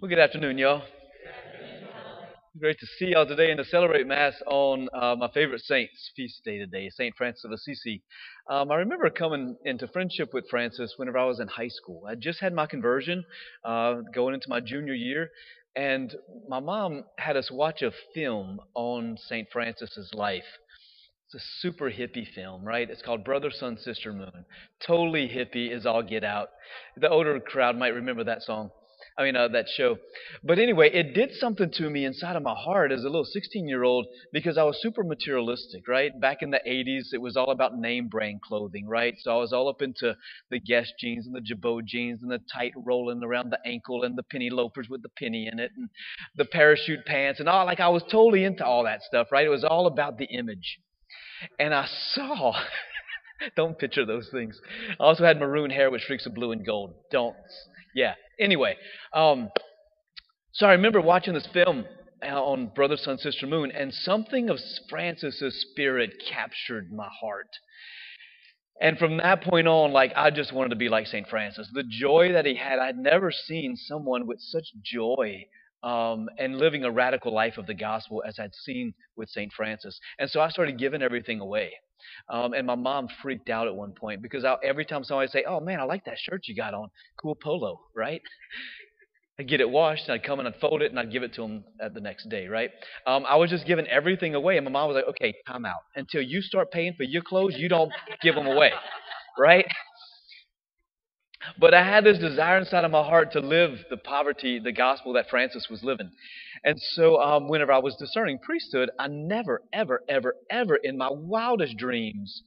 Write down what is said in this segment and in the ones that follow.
Well, good afternoon, y'all. Great to see y'all today and to celebrate Mass on uh, my favorite saint's feast day today, St. Francis of Assisi. Um, I remember coming into friendship with Francis whenever I was in high school. I just had my conversion uh, going into my junior year, and my mom had us watch a film on St. Francis's life. It's a super hippie film, right? It's called Brother, Sun, Sister, Moon. Totally hippie is all get out. The older crowd might remember that song. I mean, uh, that show. But anyway, it did something to me inside of my heart as a little 16 year old because I was super materialistic, right? Back in the 80s, it was all about name brand clothing, right? So I was all up into the Guess jeans and the Girbaud jeans and the tight rolling around the ankle and the penny loafers with the penny in it and the parachute pants and all. Like I was totally into all that stuff, right? It was all about the image. And I saw. Don't picture those things. I also had maroon hair with streaks of blue and gold. Don't. Yeah. Anyway, um, so I remember watching this film uh, on Brother, Sun, Sister, Moon, and something of Francis's spirit captured my heart. And from that point on, like I just wanted to be like St. Francis. The joy that he had, I'd never seen someone with such joy um, and living a radical life of the gospel as I'd seen with St. Francis. And so I started giving everything away. Um, and my mom freaked out at one point because I, every time somebody say, "Oh man, I like that shirt you got on, cool polo," right? I'd get it washed, and I'd come and I'd fold it, and I'd give it to them at the next day, right? Um, I was just giving everything away, and my mom was like, "Okay, time out. Until you start paying for your clothes, you don't give them away, right?" But I had this desire inside of my heart to live the poverty, the gospel that Francis was living. And so, um, whenever I was discerning priesthood, I never, ever, ever, ever in my wildest dreams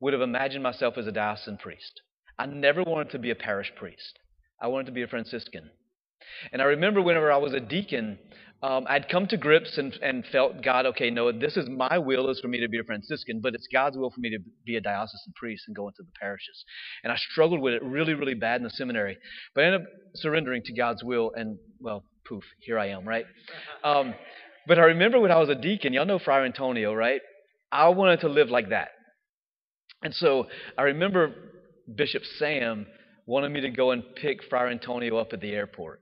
would have imagined myself as a diocesan priest. I never wanted to be a parish priest. I wanted to be a Franciscan. And I remember whenever I was a deacon, um, I'd come to grips and, and felt God, okay, no, this is my will is for me to be a Franciscan, but it's God's will for me to be a diocesan priest and go into the parishes. And I struggled with it really, really bad in the seminary, but I ended up surrendering to God's will, and well, poof, here I am, right? Um, but I remember when I was a deacon, y'all know Friar Antonio, right? I wanted to live like that. And so I remember Bishop Sam wanted me to go and pick Friar Antonio up at the airport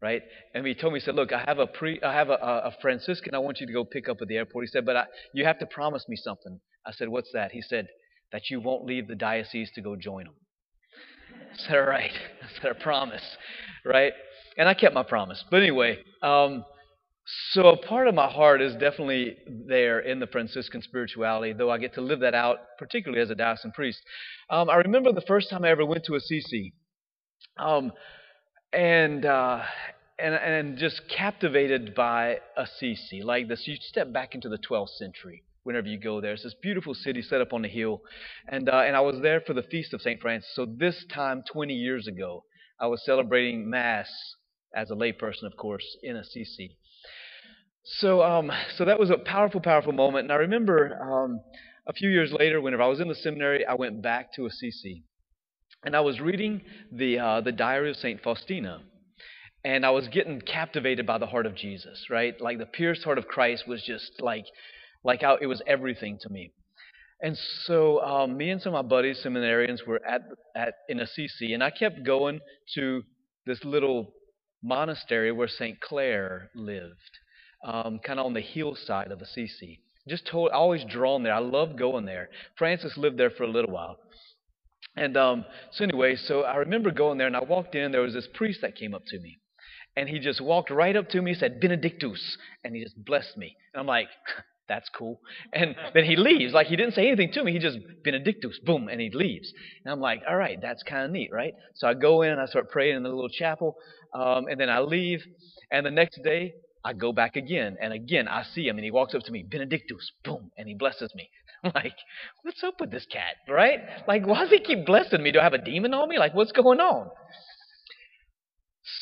right? And he told me, he said, "Look, I have a pre, I have a, a Franciscan. I want you to go pick up at the airport." He said, "But I, you have to promise me something." I said, "What's that?" He said, "That you won't leave the diocese to go join them." I said, "All right." I said, "I promise," right? And I kept my promise. But anyway, um, so a part of my heart is definitely there in the Franciscan spirituality, though I get to live that out, particularly as a diocesan priest. Um, I remember the first time I ever went to Assisi. Um, and uh, and and just captivated by Assisi, like this. You step back into the 12th century whenever you go there. It's this beautiful city set up on the hill, and uh, and I was there for the feast of Saint Francis. So this time, 20 years ago, I was celebrating Mass as a layperson, of course, in Assisi. So um, so that was a powerful, powerful moment. And I remember um, a few years later, whenever I was in the seminary, I went back to Assisi and I was reading the uh, the diary of Saint Faustina, and I was getting captivated by the heart of Jesus. Right, like the pierced heart of Christ was just like like how it was everything to me. And so um, me and some of my buddies, seminarians, were at at in Assisi, and I kept going to this little monastery where Saint Clare lived, um, kind of on the hillside of Assisi. Just told, always drawn there. I loved going there. Francis lived there for a little while. And um, so anyway, so I remember going there, and I walked in. There was this priest that came up to me, and he just walked right up to me, said Benedictus, and he just blessed me. And I'm like, that's cool. And then he leaves. Like he didn't say anything to me. He just Benedictus, boom, and he leaves. And I'm like, all right, that's kind of neat, right? So I go in I start praying in the little chapel, um, and then I leave. And the next day, I go back again, and again I see him, and he walks up to me, Benedictus, boom, and he blesses me. Like, what's up with this cat, right? Like, why does he keep blessing me? Do I have a demon on me? Like, what's going on?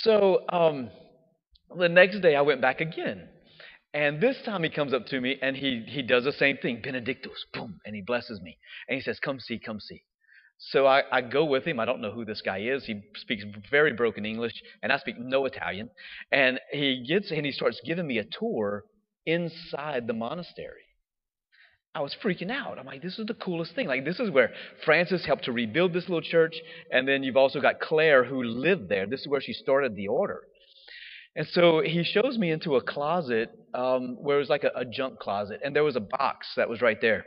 So um, the next day I went back again. And this time he comes up to me and he, he does the same thing, Benedictus, boom, and he blesses me. And he says, Come see, come see. So I, I go with him. I don't know who this guy is. He speaks very broken English, and I speak no Italian. And he gets and he starts giving me a tour inside the monastery. I was freaking out. I'm like, this is the coolest thing. Like, this is where Francis helped to rebuild this little church, and then you've also got Clare who lived there. This is where she started the order. And so he shows me into a closet um, where it was like a, a junk closet, and there was a box that was right there.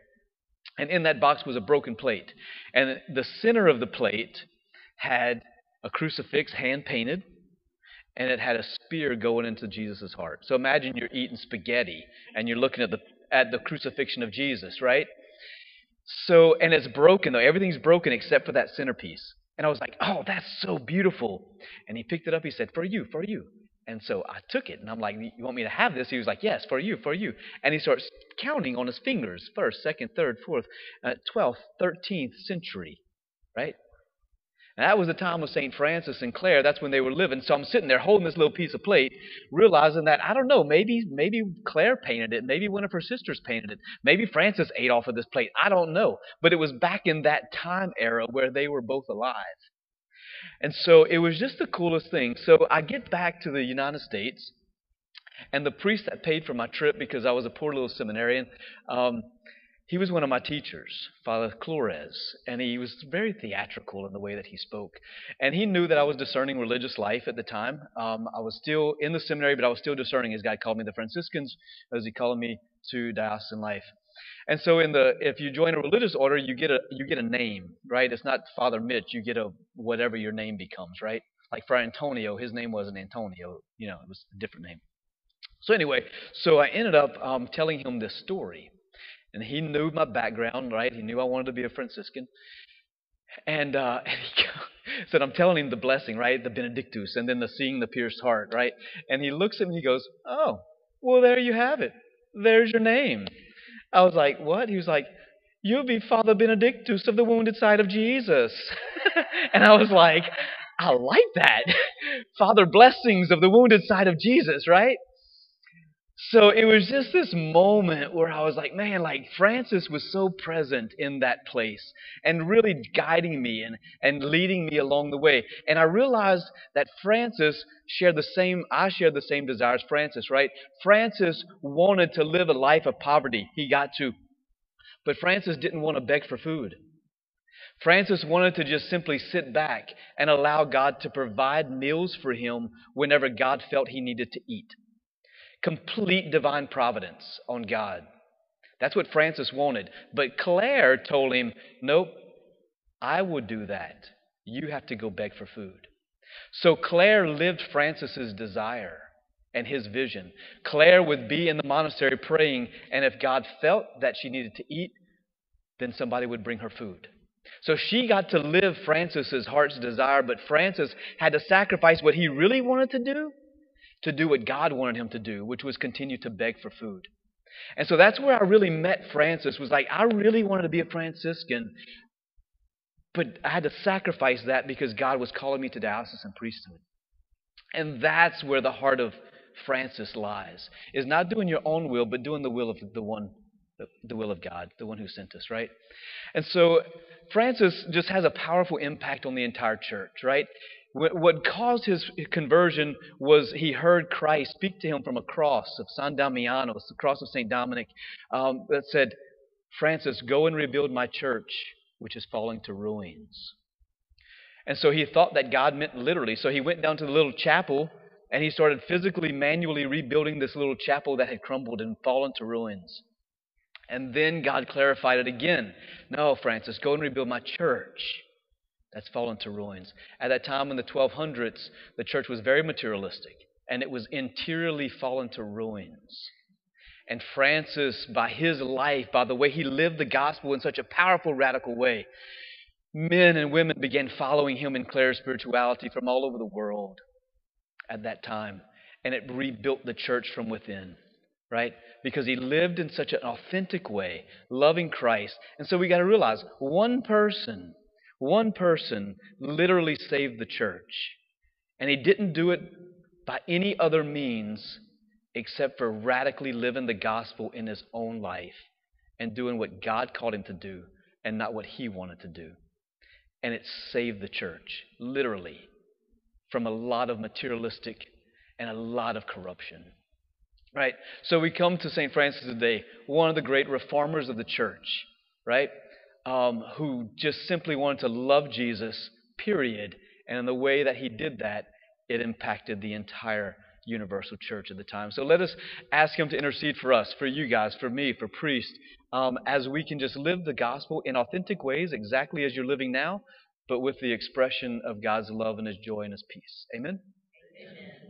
And in that box was a broken plate. And the center of the plate had a crucifix hand painted, and it had a spear going into Jesus' heart. So imagine you're eating spaghetti and you're looking at the at the crucifixion of Jesus, right? So and it's broken though. Everything's broken except for that centerpiece. And I was like, "Oh, that's so beautiful." And he picked it up. He said, "For you, for you." And so I took it, and I'm like, "You want me to have this?" He was like, "Yes, for you, for you." And he starts counting on his fingers: first, second, third, fourth, uh, twelfth, thirteenth century, right? And that was the time of St. Francis and Clare. That's when they were living. So I'm sitting there holding this little piece of plate, realizing that, I don't know, maybe maybe Clare painted it. Maybe one of her sisters painted it. Maybe Francis ate off of this plate. I don't know. But it was back in that time era where they were both alive. And so it was just the coolest thing. So I get back to the United States, and the priest that paid for my trip, because I was a poor little seminarian, um, he was one of my teachers, Father Flores, and he was very theatrical in the way that he spoke. And he knew that I was discerning religious life at the time. Um, I was still in the seminary, but I was still discerning. His God called me the Franciscans, as he called me to diocesan life. And so, in the if you join a religious order, you get a you get a name, right? It's not Father Mitch. You get a whatever your name becomes, right? Like for Antonio, his name wasn't Antonio. You know, it was a different name. So anyway, so I ended up um, telling him this story and he knew my background, right? He knew I wanted to be a Franciscan. And, uh, and he said, I'm telling him the blessing, right? The Benedictus, and then the seeing the pierced heart, right? And he looks at me and he goes, Oh, well, there you have it. There's your name. I was like, What? He was like, You'll be Father Benedictus of the wounded side of Jesus. and I was like, I like that. Father Blessings of the wounded side of Jesus, right? So it was just this moment where I was like, man, like Francis was so present in that place and really guiding me and, and leading me along the way. And I realized that Francis shared the same, I shared the same desires Francis, right? Francis wanted to live a life of poverty. He got to. But Francis didn't want to beg for food. Francis wanted to just simply sit back and allow God to provide meals for him whenever God felt he needed to eat complete divine providence on God. That's what Francis wanted. But Clare told him, Nope, I would do that. You have to go beg for food. So Clare lived Francis's desire and his vision. Clare would be in the monastery praying, and if God felt that she needed to eat, then somebody would bring her food. So she got to live Francis's heart's desire, but Francis had to sacrifice what he really wanted to do to do what God wanted him to do, which was continue to beg for food. And so that's where I really met Francis, was like, I really wanted to be a Franciscan, but I had to sacrifice that because God was calling me to diocesan priesthood. And that's where the heart of Francis lies, is not doing your own will, but doing the will of the one, the will of God, the one who sent us, right? And so Francis just has a powerful impact on the entire church, right? What caused his conversion was he heard Christ speak to him from a cross of San Damiano, the cross of St. Dominic, um, that said, Francis, go and rebuild my church, which is falling to ruins. And so he thought that God meant literally. So he went down to the little chapel and he started physically, manually rebuilding this little chapel that had crumbled and fallen to ruins. And then God clarified it again. No, Francis, go and rebuild my church that's fallen to ruins. At that time in the 1200s, the church was very materialistic and it was interiorly fallen to ruins. And Francis, by his life, by the way he lived the gospel in such a powerful, radical way, men and women began following him in Clare's spirituality from all over the world at that time. And it rebuilt the church from within, right? Because he lived in such an authentic way, loving Christ. And so we got to realize one person one person literally saved the church. And he didn't do it by any other means except for radically living the gospel in his own life and doing what God called him to do and not what he wanted to do. And it saved the church, literally, from a lot of materialistic and a lot of corruption. Right? So we come to St. Francis today, one of the great reformers of the church, right? Um, who just simply wanted to love Jesus, period. And in the way that he did that, it impacted the entire universal church at the time. So let us ask Him to intercede for us, for you guys, for me, for priests, um, as we can just live the gospel in authentic ways, exactly as you're living now, but with the expression of God's love and His joy and His peace. Amen? Amen.